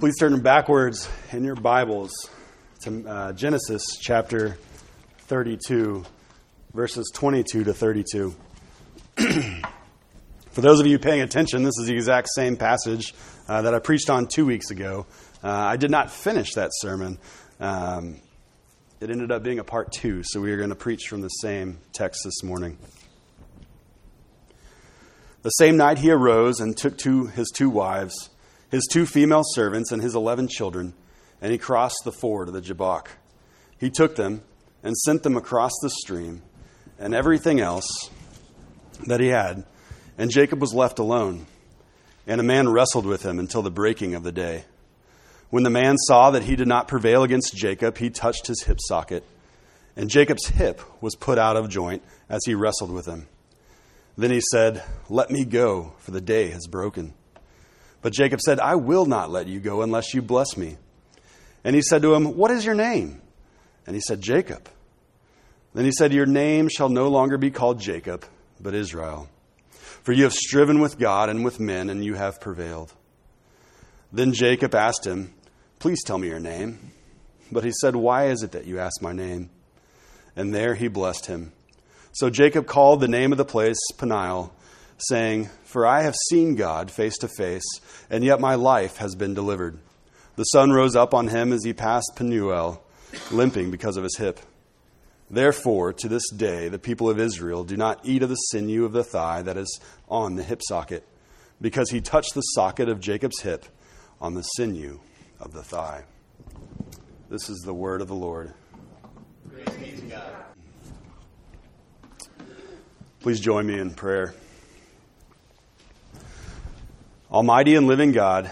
Please turn backwards in your Bibles to uh, Genesis chapter 32, verses 22 to 32. For those of you paying attention, this is the exact same passage uh, that I preached on two weeks ago. Uh, I did not finish that sermon. Um, it ended up being a part two, so we are going to preach from the same text this morning. The same night he arose and took two, his two wives, his two female servants, and his eleven children, and he crossed the ford of the Jabbok. He took them and sent them across the stream and everything else that he had, and Jacob was left alone. And a man wrestled with him until the breaking of the day. When the man saw that he did not prevail against Jacob, he touched his hip socket, and Jacob's hip was put out of joint as he wrestled with him. Then he said, Let me go, for the day has broken. But Jacob said, I will not let you go unless you bless me. And he said to him, What is your name? And he said, Jacob. Then he said, Your name shall no longer be called Jacob, but Israel. For you have striven with God and with men, and you have prevailed. Then Jacob asked him, Please tell me your name. But he said, Why is it that you ask my name? And there he blessed him. So Jacob called the name of the place Peniel, saying, For I have seen God face to face, and yet my life has been delivered. The sun rose up on him as he passed Penuel, limping because of his hip. Therefore, to this day, the people of Israel do not eat of the sinew of the thigh that is on the hip socket, because he touched the socket of Jacob's hip on the sinew of the thigh. This is the word of the Lord. Please join me in prayer. Almighty and living God,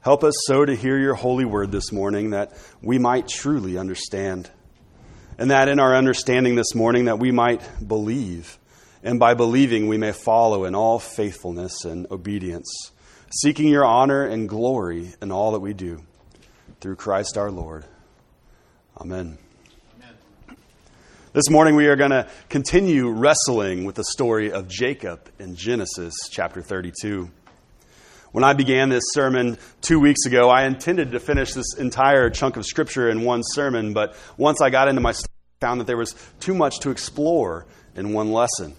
help us so to hear your holy word this morning that we might truly understand. And that in our understanding this morning that we might believe. And by believing we may follow in all faithfulness and obedience, seeking your honor and glory in all that we do. Through Christ our Lord. Amen. This morning we are going to continue wrestling with the story of Jacob in Genesis chapter 32. When I began this sermon two weeks ago, I intended to finish this entire chunk of scripture in one sermon, but once I got into my study, I found that there was too much to explore in one lesson.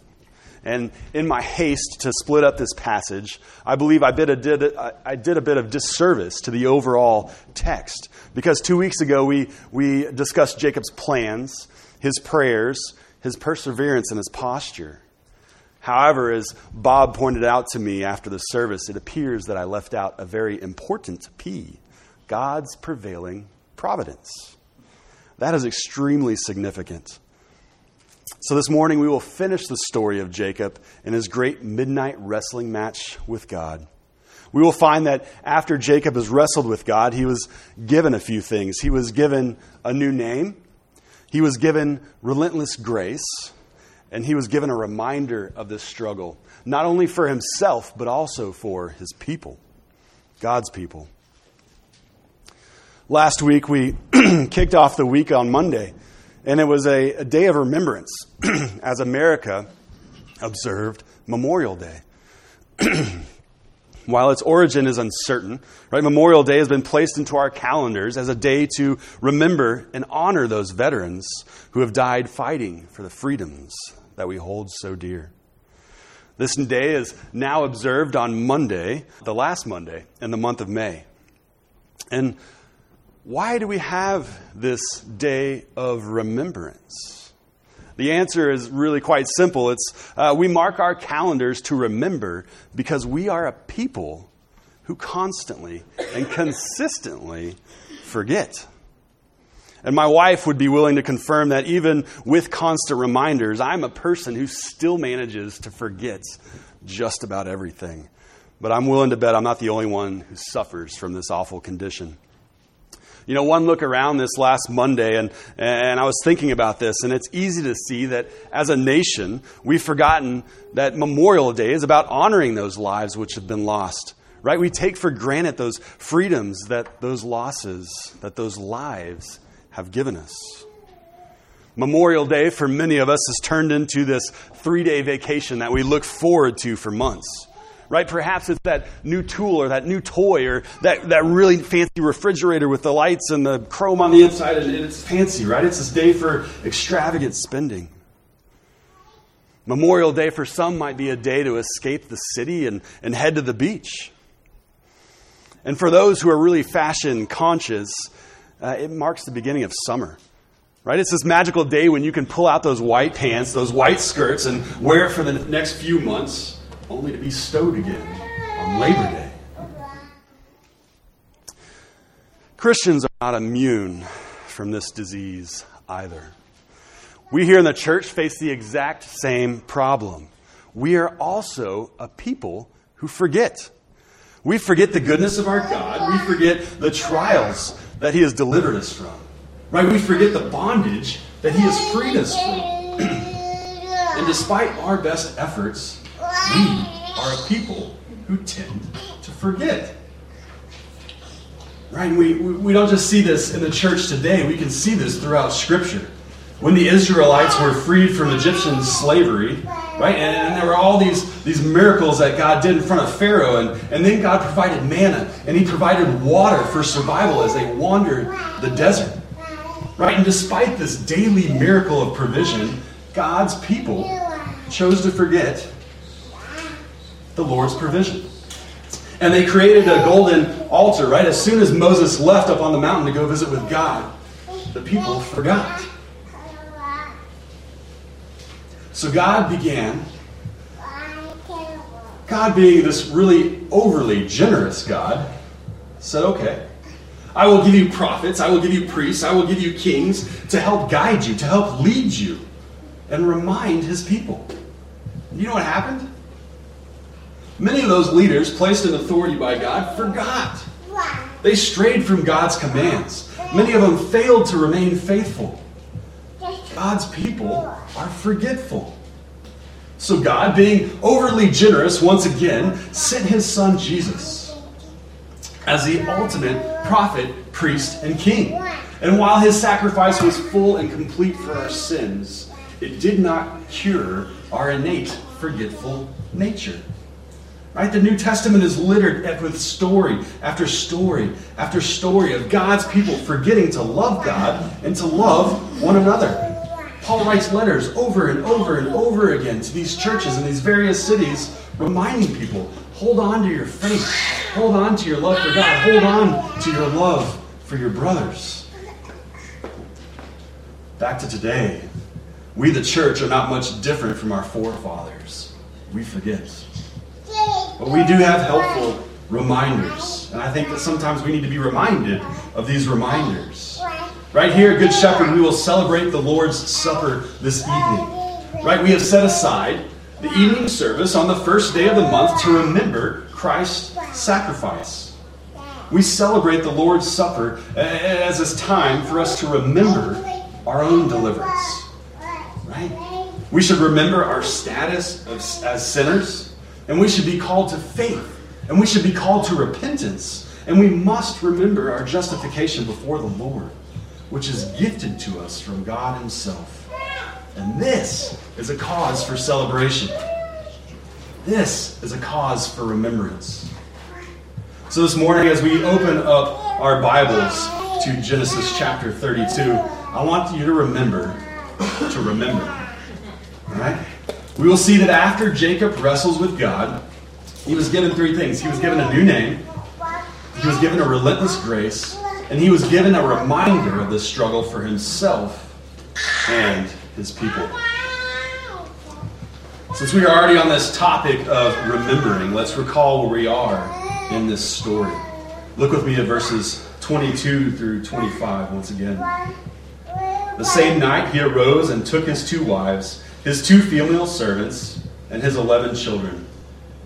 And in my haste to split up this passage, I believe I did, a, did, did a bit of disservice to the overall text. Because two weeks ago, we, we discussed Jacob's plans his prayers, his perseverance, and his posture. However, as Bob pointed out to me after the service, it appears that I left out a very important P God's prevailing providence. That is extremely significant. So, this morning we will finish the story of Jacob and his great midnight wrestling match with God. We will find that after Jacob has wrestled with God, he was given a few things. He was given a new name, he was given relentless grace, and he was given a reminder of this struggle, not only for himself, but also for his people, God's people. Last week, we kicked off the week on Monday, and it was a, a day of remembrance as America observed Memorial Day. While its origin is uncertain, right, Memorial Day has been placed into our calendars as a day to remember and honor those veterans who have died fighting for the freedoms that we hold so dear. This day is now observed on Monday, the last Monday in the month of May. And why do we have this day of remembrance? The answer is really quite simple. It's uh, we mark our calendars to remember because we are a people who constantly and consistently forget. And my wife would be willing to confirm that even with constant reminders, I'm a person who still manages to forget just about everything. But I'm willing to bet I'm not the only one who suffers from this awful condition. You know, one look around this last Monday, and, and I was thinking about this, and it's easy to see that as a nation, we've forgotten that Memorial Day is about honoring those lives which have been lost. Right? We take for granted those freedoms that those losses, that those lives have given us. Memorial Day, for many of us, has turned into this three day vacation that we look forward to for months. Right? Perhaps it's that new tool or that new toy or that, that really fancy refrigerator with the lights and the chrome on the inside, and it's fancy, right? It's this day for extravagant spending. Memorial Day for some might be a day to escape the city and, and head to the beach. And for those who are really fashion conscious, uh, it marks the beginning of summer. Right? It's this magical day when you can pull out those white pants, those white skirts, and wear it for the next few months, only to be stowed again on Labor Day. Christians are not immune from this disease either. We here in the church face the exact same problem. We are also a people who forget. We forget the goodness of our God. We forget the trials that He has delivered us from. Right? We forget the bondage that He has freed us from. and despite our best efforts, we are a people who tend to forget. Right? We, we don't just see this in the church today, we can see this throughout Scripture. When the Israelites were freed from Egyptian slavery, right? And, and, there were all these, these miracles that God did in front of Pharaoh, and, and then God provided manna, and He provided water for survival as they wandered the desert. Right? And despite this daily miracle of provision, God's people chose to forget the Lord's provision. And they created a golden altar, right? As soon as Moses left up on the mountain to go visit with God, the people forgot. So God began, God being this really overly generous God, said, okay, I will give you prophets, I will give you priests, I will give you kings to help guide you, to help lead you, and remind his people. You know what happened? Many of those leaders, placed in authority by God, forgot. They strayed from God's commands. Many of them failed to remain faithful. God's people are forgetful. So God, being overly generous once again, sent his son Jesus as the ultimate prophet, priest, and king. And while his sacrifice was full and complete for our sins, it did not cure our innate forgetful nature. Right? The New Testament is littered with story after story after story of God's people forgetting to love God and to love one another. Paul writes letters over and over and over again to these churches in these various cities, reminding people hold on to your faith, hold on to your love for God, hold on to your love for your brothers. Back to today, we, the church, are not much different from our forefathers. We forget. But we do have helpful reminders. And I think that sometimes we need to be reminded of these reminders. Right here at Good Shepherd, we will celebrate the Lord's Supper this evening. Right? We have set aside the evening service on the first day of the month to remember Christ's sacrifice. We celebrate the Lord's Supper as a time for us to remember our own deliverance. Right? We should remember our status as sinners and we should be called to faith. And we should be called to repentance. And we must remember our justification before the Lord, which is gifted to us from God Himself. And this is a cause for celebration. This is a cause for remembrance. So, this morning, as we open up our Bibles to Genesis chapter 32, I want you to remember to remember. All right? We will see that after Jacob wrestles with God, he was given three things. He was given a new name, he was given a relentless grace, and he was given a reminder of the struggle for himself and his people. Since we are already on this topic of remembering, let's recall where we are in this story. Look with me at verses 22 through 25 once again. The same night he arose and took his two wives his two female servants, and his eleven children.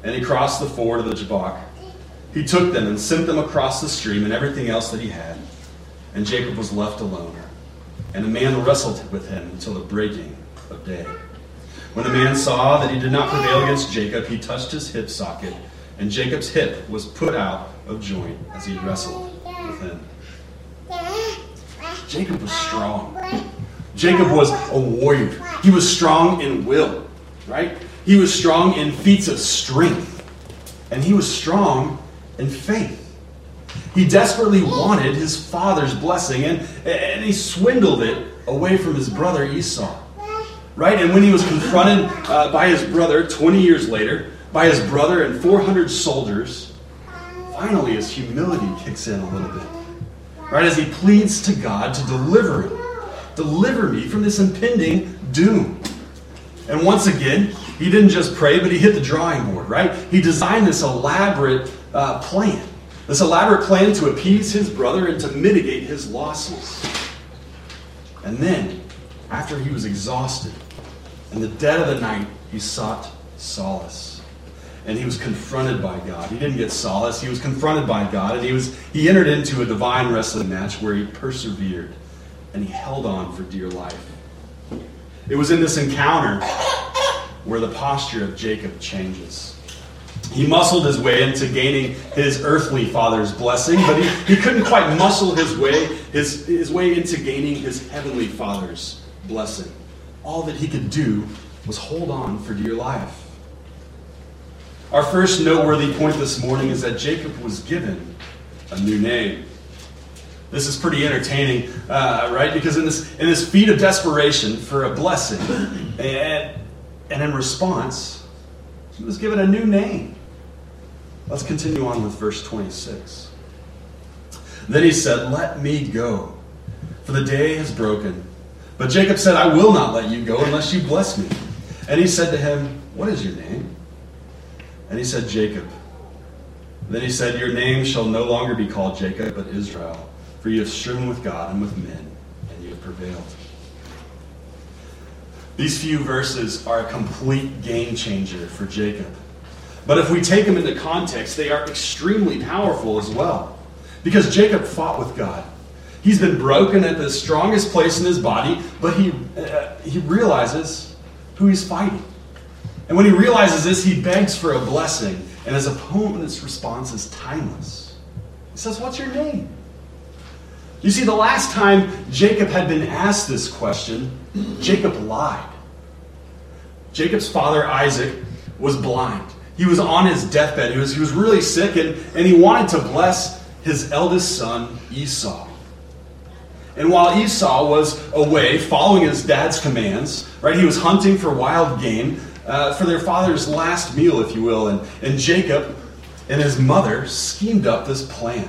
And he crossed the ford of the Jabbok. He took them and sent them across the stream and everything else that he had. And Jacob was left alone. And the man wrestled with him until the breaking of day. When the man saw that he did not prevail against Jacob, he touched his hip socket, and Jacob's hip was put out of joint as he wrestled with him. Jacob was strong. Jacob was a warrior. He was strong in will, right? He was strong in feats of strength. and he was strong in faith. He desperately wanted his father's blessing, and, and he swindled it away from his brother Esau. Right? And when he was confronted uh, by his brother 20 years later, by his brother and 400 soldiers, finally his humility kicks in a little bit. Right? As he pleads to God to deliver him. Deliver me from this impending doom. And once again, he didn't just pray, but he hit the drawing board, right? He designed this elaborate uh, plan. This elaborate plan to appease his brother and to mitigate his losses. And then, after he was exhausted, in the dead of the night, he sought solace. And he was confronted by God. He didn't get solace, he was confronted by God, and he was he entered into a divine wrestling match where he persevered and he held on for dear life. It was in this encounter where the posture of Jacob changes. He muscled his way into gaining his earthly father's blessing, but he, he couldn't quite muscle his way, his, his way into gaining his heavenly father's blessing. All that he could do was hold on for dear life. Our first noteworthy point this morning is that Jacob was given a new name. This is pretty entertaining, uh, right? Because in this, in this feat of desperation for a blessing, and, and in response, he was given a new name. Let's continue on with verse 26. Then he said, Let me go, for the day has broken. But Jacob said, I will not let you go unless you bless me. And he said to him, What is your name? And he said, Jacob. Then he said, Your name shall no longer be called Jacob, but Israel, for you have striven with God and with men, and you have prevailed. These few verses are a complete game changer for Jacob. But if we take them into context, they are extremely powerful as well. Because Jacob fought with God. He's been broken at the strongest place in his body, but he, uh, he realizes who he's fighting. And when he realizes this, he begs for a blessing, and his opponent's response is timeless. He says, What's your name? You see, the last time Jacob had been asked this question, Jacob lied. Jacob's father, Isaac, was blind. He was on his deathbed. He was, he was really sick, and, and he wanted to bless his eldest son, Esau. And while Esau was away following his dad's commands, right, he was hunting for wild game uh, for their father's last meal, if you will. And, and Jacob and his mother schemed up this plan.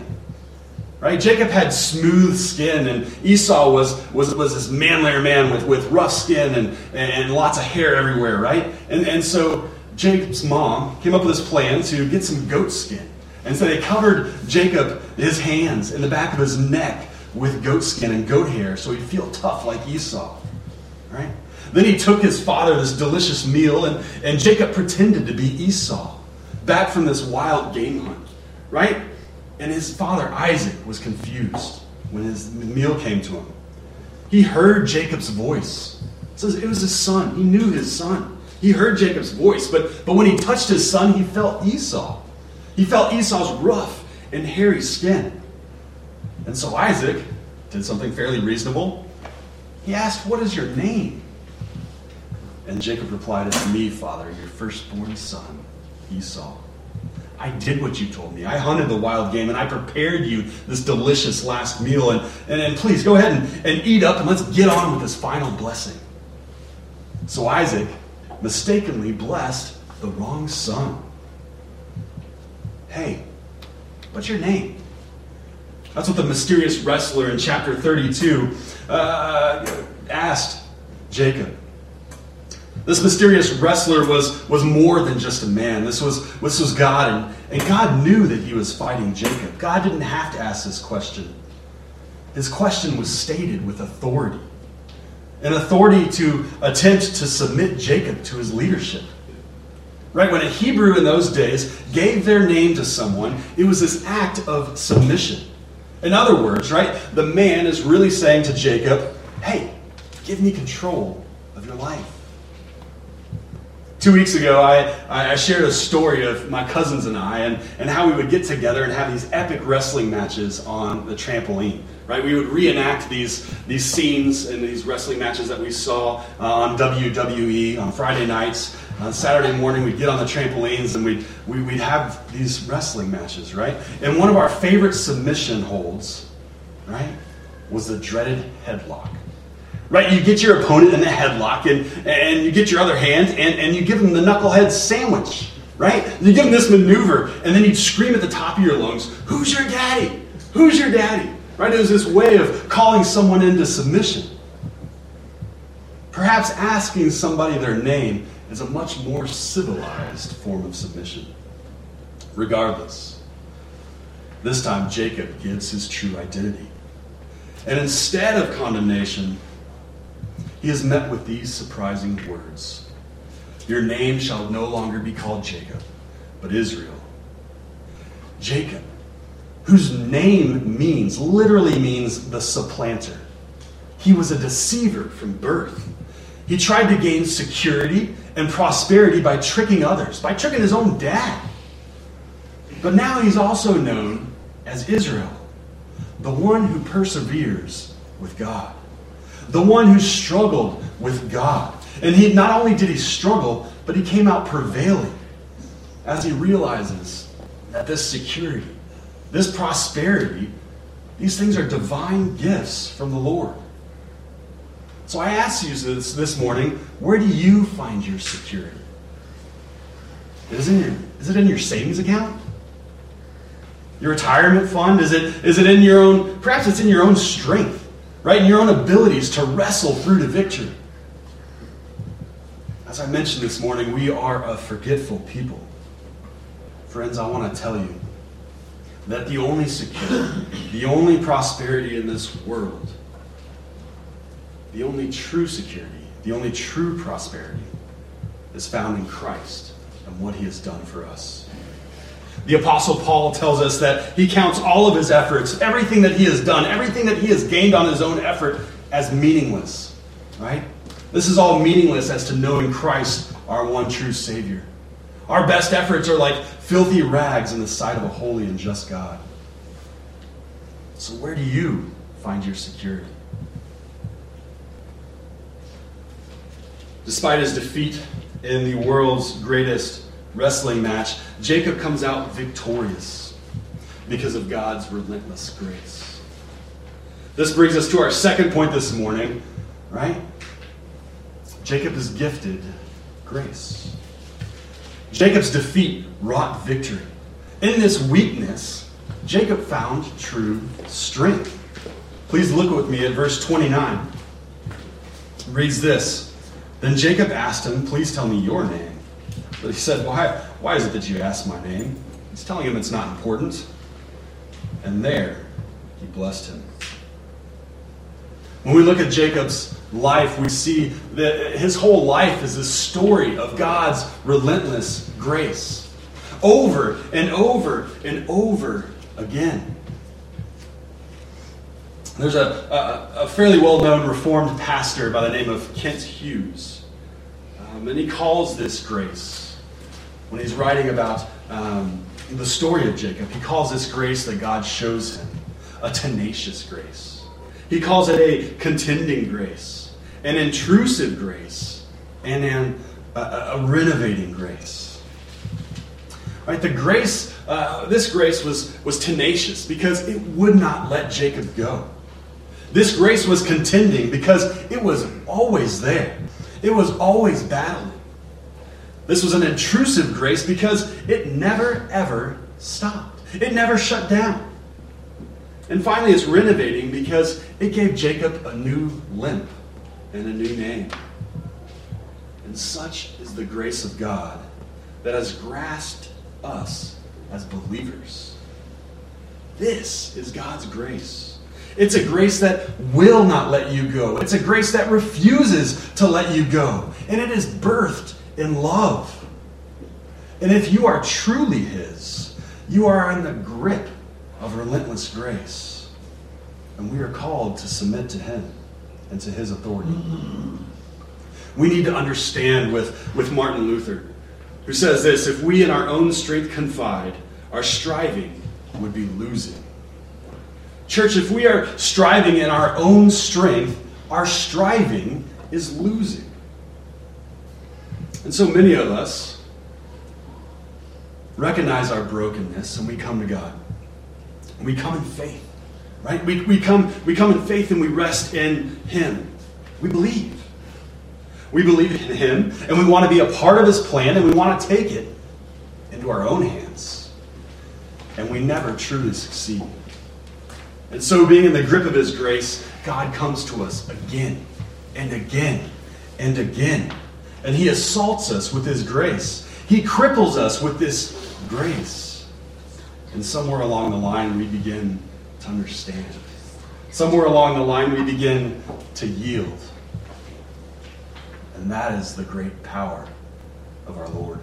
Right? Jacob had smooth skin, and Esau was, was, was this manlier man with, with rough skin and, and lots of hair everywhere, right? And, and so Jacob's mom came up with this plan to get some goat skin. And so they covered Jacob, his hands, and the back of his neck with goat skin and goat hair so he'd feel tough like Esau. Right? Then he took his father this delicious meal, and, and Jacob pretended to be Esau, back from this wild game hunt. Right? And his father, Isaac, was confused when his meal came to him. He heard Jacob's voice. It says it was his son. He knew his son. He heard Jacob's voice, but, but when he touched his son, he felt Esau. He felt Esau's rough and hairy skin. And so Isaac did something fairly reasonable. He asked, What is your name? And Jacob replied, It's me, father, your firstborn son, Esau. I did what you told me. I hunted the wild game and I prepared you this delicious last meal. And, and, and please go ahead and, and eat up and let's get on with this final blessing. So Isaac mistakenly blessed the wrong son. Hey, what's your name? That's what the mysterious wrestler in chapter 32 uh, asked Jacob. This mysterious wrestler was, was more than just a man. This was, this was God, and, and God knew that he was fighting Jacob. God didn't have to ask this question. His question was stated with authority an authority to attempt to submit Jacob to his leadership. Right? When a Hebrew in those days gave their name to someone, it was this act of submission. In other words, right, the man is really saying to Jacob, hey, give me control of your life. Two weeks ago, I, I shared a story of my cousins and I and, and how we would get together and have these epic wrestling matches on the trampoline. Right? We would reenact these, these scenes and these wrestling matches that we saw uh, on WWE on Friday nights. On Saturday morning, we'd get on the trampolines and we'd, we, we'd have these wrestling matches, right? And one of our favorite submission holds, right, was the dreaded headlock right? You get your opponent in the headlock and, and you get your other hand and, and you give them the knucklehead sandwich, right? You give them this maneuver and then you scream at the top of your lungs, Who's your daddy? Who's your daddy? Right? It was this way of calling someone into submission. Perhaps asking somebody their name is a much more civilized form of submission. Regardless, this time Jacob gives his true identity. And instead of condemnation, he is met with these surprising words Your name shall no longer be called Jacob, but Israel. Jacob, whose name means, literally means the supplanter. He was a deceiver from birth. He tried to gain security and prosperity by tricking others, by tricking his own dad. But now he's also known as Israel, the one who perseveres with God the one who struggled with God. And he not only did he struggle, but he came out prevailing as he realizes that this security, this prosperity, these things are divine gifts from the Lord. So I ask you this, this morning where do you find your security? Is it, in your, is it in your savings account? Your retirement fund? Is it, is it in your own, perhaps it's in your own strength right? In your own abilities to wrestle through to victory. As I mentioned this morning, we are a forgetful people. Friends, I want to tell you that the only security, the only prosperity in this world, the only true security, the only true prosperity is found in Christ and what he has done for us. The Apostle Paul tells us that he counts all of his efforts, everything that he has done, everything that he has gained on his own effort, as meaningless. Right? This is all meaningless as to knowing Christ, our one true Savior. Our best efforts are like filthy rags in the sight of a holy and just God. So, where do you find your security? Despite his defeat in the world's greatest wrestling match, Jacob comes out victorious because of God's relentless grace. This brings us to our second point this morning, right? Jacob is gifted grace. Jacob's defeat wrought victory. In this weakness, Jacob found true strength. Please look with me at verse 29. It reads this Then Jacob asked him, Please tell me your name. But he said, why, why is it that you ask my name? He's telling him it's not important. And there, he blessed him. When we look at Jacob's life, we see that his whole life is a story of God's relentless grace. Over and over and over again. There's a, a, a fairly well known Reformed pastor by the name of Kent Hughes. Um, and he calls this grace when he's writing about um, the story of Jacob, he calls this grace that God shows him a tenacious grace. He calls it a contending grace, an intrusive grace, and an, a, a renovating grace. Right, the grace, uh, this grace was, was tenacious because it would not let Jacob go. This grace was contending because it was always there. It was always battling. This was an intrusive grace because it never, ever stopped. It never shut down. And finally, it's renovating because it gave Jacob a new limp and a new name. And such is the grace of God that has grasped us as believers. This is God's grace. It's a grace that will not let you go. It's a grace that refuses to let you go. And it is birthed in love. And if you are truly His, you are in the grip of relentless grace. And we are called to submit to Him and to His authority. We need to understand with, with Martin Luther, who says this if we in our own strength confide, our striving would be losing. Church, if we are striving in our own strength, our striving is losing. And so many of us recognize our brokenness and we come to God. We come in faith. Right? We, we, come, we come in faith and we rest in Him. We believe. We believe in Him and we want to be a part of His plan and we want to take it into our own hands. And we never truly succeed. And so, being in the grip of His grace, God comes to us again and again and again. And He assaults us with His grace. He cripples us with this grace. And somewhere along the line, we begin to understand. Somewhere along the line, we begin to yield. And that is the great power of our Lord.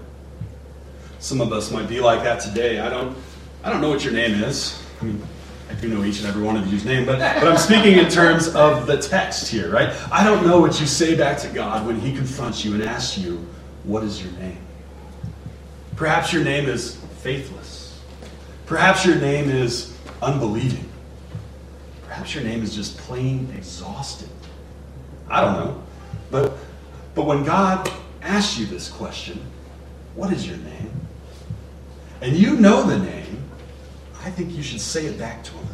Some of us might be like that today. I don't, I don't know what your name is. I mean, I do know each and every one of you's name, but, but I'm speaking in terms of the text here, right? I don't know what you say back to God when He confronts you and asks you, What is your name? Perhaps your name is faithless. Perhaps your name is unbelieving. Perhaps your name is just plain exhausted. I don't know. But, but when God asks you this question, What is your name? And you know the name, think you should say it back to him.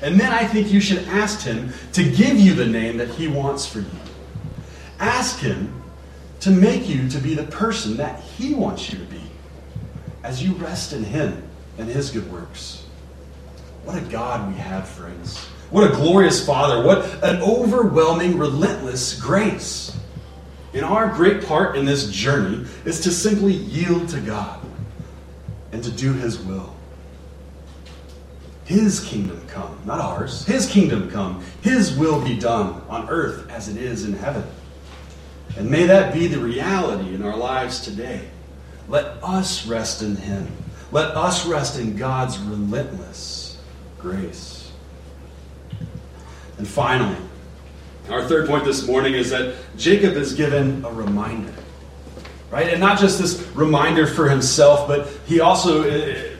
And then I think you should ask him to give you the name that he wants for you. Ask him to make you to be the person that he wants you to be as you rest in him and his good works. What a God we have, friends. What a glorious Father. What an overwhelming, relentless grace. And our great part in this journey is to simply yield to God and to do his will. His kingdom come, not ours. His kingdom come. His will be done on earth as it is in heaven. And may that be the reality in our lives today. Let us rest in Him. Let us rest in God's relentless grace. And finally, our third point this morning is that Jacob is given a reminder. Right? And not just this reminder for himself, but he also eh,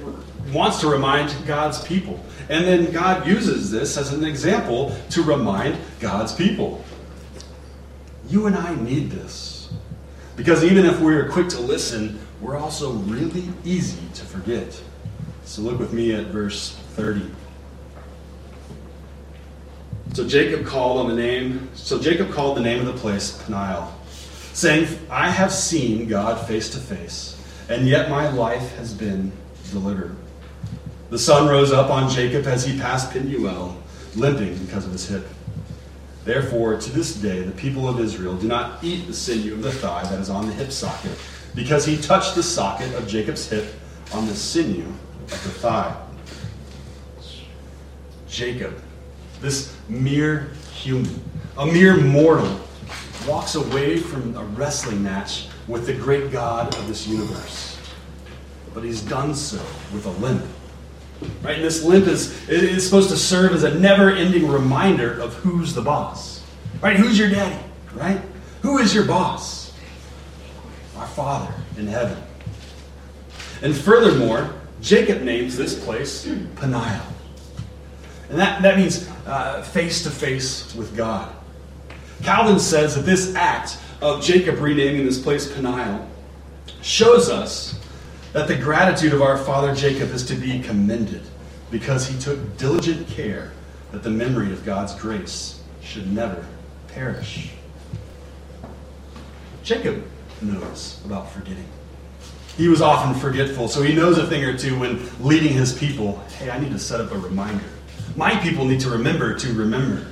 wants to remind God's people. And then God uses this as an example to remind God's people. You and I need this. Because even if we're quick to listen, we're also really easy to forget. So look with me at verse 30. So Jacob called on the name, so Jacob called the name of the place Peniel, saying, I have seen God face to face, and yet my life has been delivered. The sun rose up on Jacob as he passed Peniel, limping because of his hip. Therefore, to this day, the people of Israel do not eat the sinew of the thigh that is on the hip socket, because he touched the socket of Jacob's hip on the sinew of the thigh. Jacob, this mere human, a mere mortal, walks away from a wrestling match with the great God of this universe. But he's done so with a limp Right? And this limp is, is supposed to serve as a never ending reminder of who's the boss. Right? Who's your daddy? Right? Who is your boss? Our Father in heaven. And furthermore, Jacob names this place Peniel. And that, that means face to face with God. Calvin says that this act of Jacob renaming this place Peniel shows us that the gratitude of our father Jacob is to be commended because he took diligent care that the memory of God's grace should never perish. Jacob knows about forgetting. He was often forgetful, so he knows a thing or two when leading his people. Hey, I need to set up a reminder. My people need to remember to remember.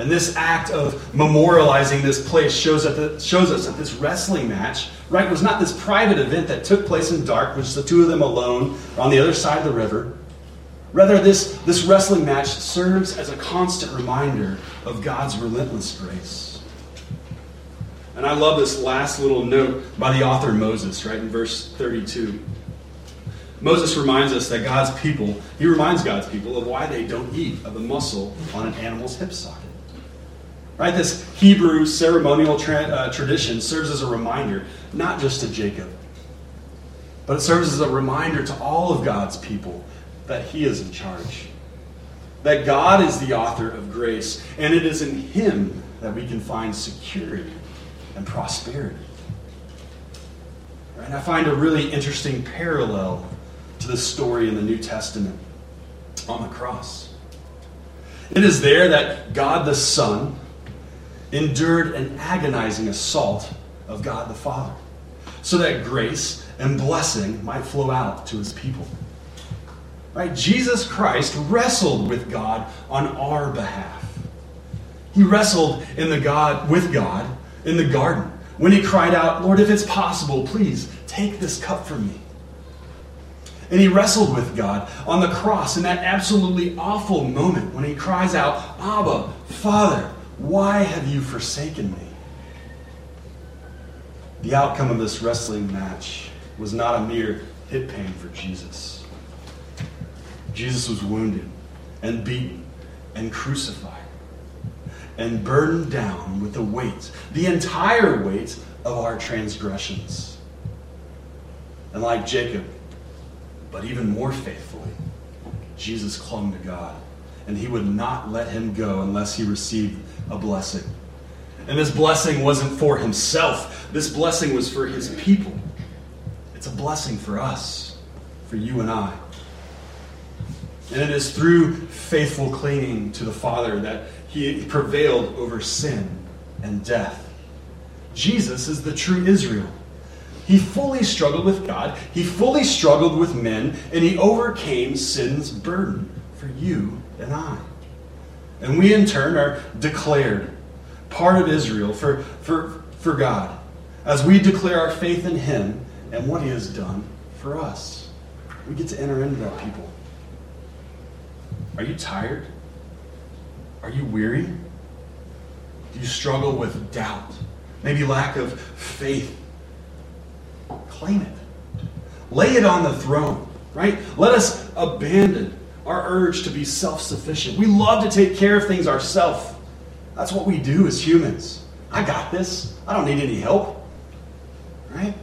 And this act of memorializing this place shows, that shows us that this wrestling match, right, was not this private event that took place in dark, which the two of them alone on the other side of the river. Rather, this, this wrestling match serves as a constant reminder of God's relentless grace. And I love this last little note by the author Moses, right, in verse 32. Moses reminds us that God's people, he reminds God's people of why they don't eat of the muscle on an animal's hip socket. Right? This Hebrew ceremonial tra- uh, tradition serves as a reminder, not just to Jacob, but it serves as a reminder to all of God's people that He is in charge. That God is the author of grace, and it is in Him that we can find security and prosperity. And I find a really interesting parallel to this story in the New Testament on the cross. It is there that God the Son endured an agonizing assault of God the Father, so that grace and blessing might flow out to his people. Right? Jesus Christ wrestled with God on our behalf. He wrestled in the God with God in the garden when he cried out, "Lord, if it's possible, please take this cup from me." And he wrestled with God on the cross in that absolutely awful moment when he cries out, Abba, Father, why have you forsaken me? The outcome of this wrestling match was not a mere hit pain for Jesus. Jesus was wounded and beaten and crucified and burdened down with the weight, the entire weight of our transgressions. And like Jacob, but even more faithfully, Jesus clung to God, and he would not let him go unless he received a blessing. And this blessing wasn't for himself, this blessing was for his people. It's a blessing for us, for you and I. And it is through faithful clinging to the Father that he prevailed over sin and death. Jesus is the true Israel. He fully struggled with God, he fully struggled with men, and he overcame sin's burden for you and I. And we, in turn, are declared part of Israel for, for, for God as we declare our faith in him and what he has done for us. We get to enter into that people. Are you tired? Are you weary? Do you struggle with doubt? Maybe lack of faith? Claim it. Lay it on the throne, right? Let us abandon our urge to be self sufficient. We love to take care of things ourselves. That's what we do as humans. I got this. I don't need any help. Right?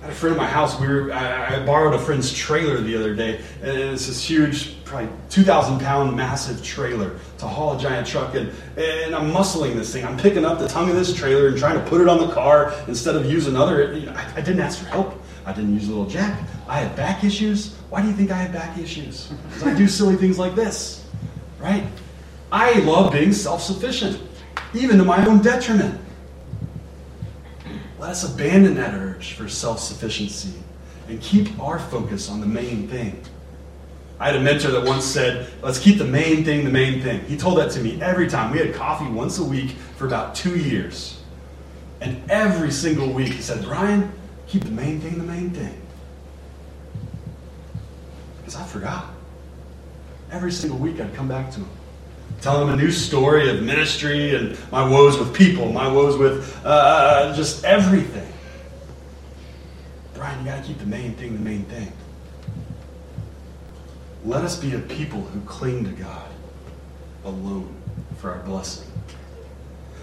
I had a friend at my house. We were, I, I borrowed a friend's trailer the other day, and it's this huge, probably 2,000 pound massive trailer to haul a giant truck. And, and I'm muscling this thing. I'm picking up the tongue of this trailer and trying to put it on the car instead of use another. I, I didn't ask for help. I didn't use a little jack. I had back issues. Why do you think I had back issues? Because I do silly things like this, right? I love being self sufficient, even to my own detriment. Let us abandon that urge for self sufficiency and keep our focus on the main thing. I had a mentor that once said, Let's keep the main thing the main thing. He told that to me every time. We had coffee once a week for about two years. And every single week he said, Brian, keep the main thing the main thing. Because I forgot. Every single week I'd come back to him tell him a new story of ministry and my woes with people, my woes with uh, just everything. Brian, you got to keep the main thing the main thing. Let us be a people who cling to God alone for our blessing.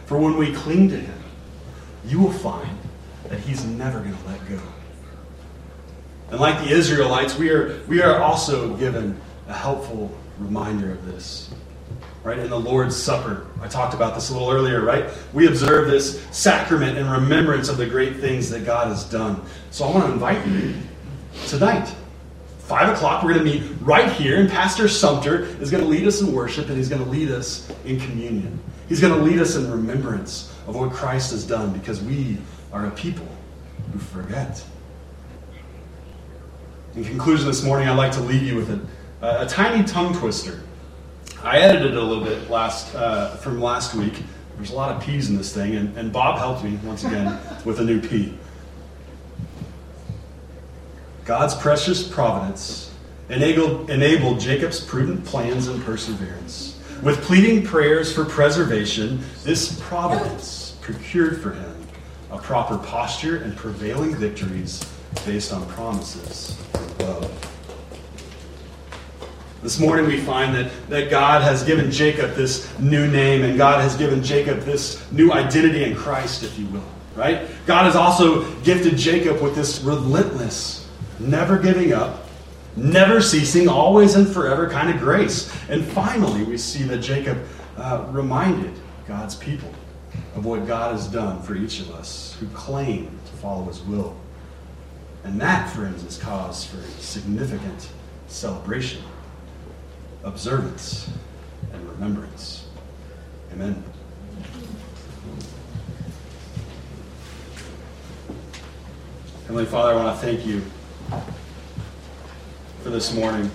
For when we cling to Him, you will find that He's never going to let go. And like the Israelites, we are, we are also given a helpful reminder of this right? In the Lord's Supper. I talked about this a little earlier, right? We observe this sacrament in remembrance of the great things that God has done. So I want to invite you tonight. Five o'clock, we're going to meet right here, and Pastor Sumter is going to lead us in worship and he's going to lead us in communion. He's going to lead us in remembrance of what Christ has done because we are a people who forget. In conclusion, this morning, I'd like to leave you with a, a tiny tongue twister. I edited it a little bit last uh, from last week. There's a lot of P's in this thing, and, and Bob helped me once again with a new P. God's precious providence enabled, enabled Jacob's prudent plans and perseverance. With pleading prayers for preservation, this providence procured for him a proper posture and prevailing victories based on promises above. This morning we find that, that God has given Jacob this new name and God has given Jacob this new identity in Christ, if you will. Right? God has also gifted Jacob with this relentless, never giving up, never ceasing, always and forever kind of grace. And finally, we see that Jacob uh, reminded God's people of what God has done for each of us who claim to follow his will. And that, friends, is cause for significant celebration observance and remembrance. Amen. Heavenly Father, I want to thank you for this morning.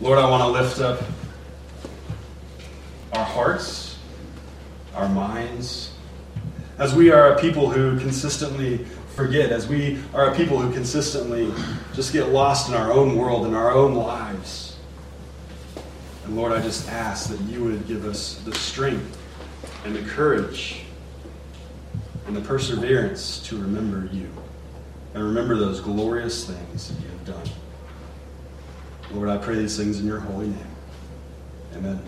Lord, I want to lift up our hearts, our minds, as we are a people who consistently forget, as we are a people who consistently just get lost in our own world, in our own lives. And Lord, I just ask that you would give us the strength and the courage and the perseverance to remember you and remember those glorious things that you have done. Lord, I pray these things in your holy name. Amen.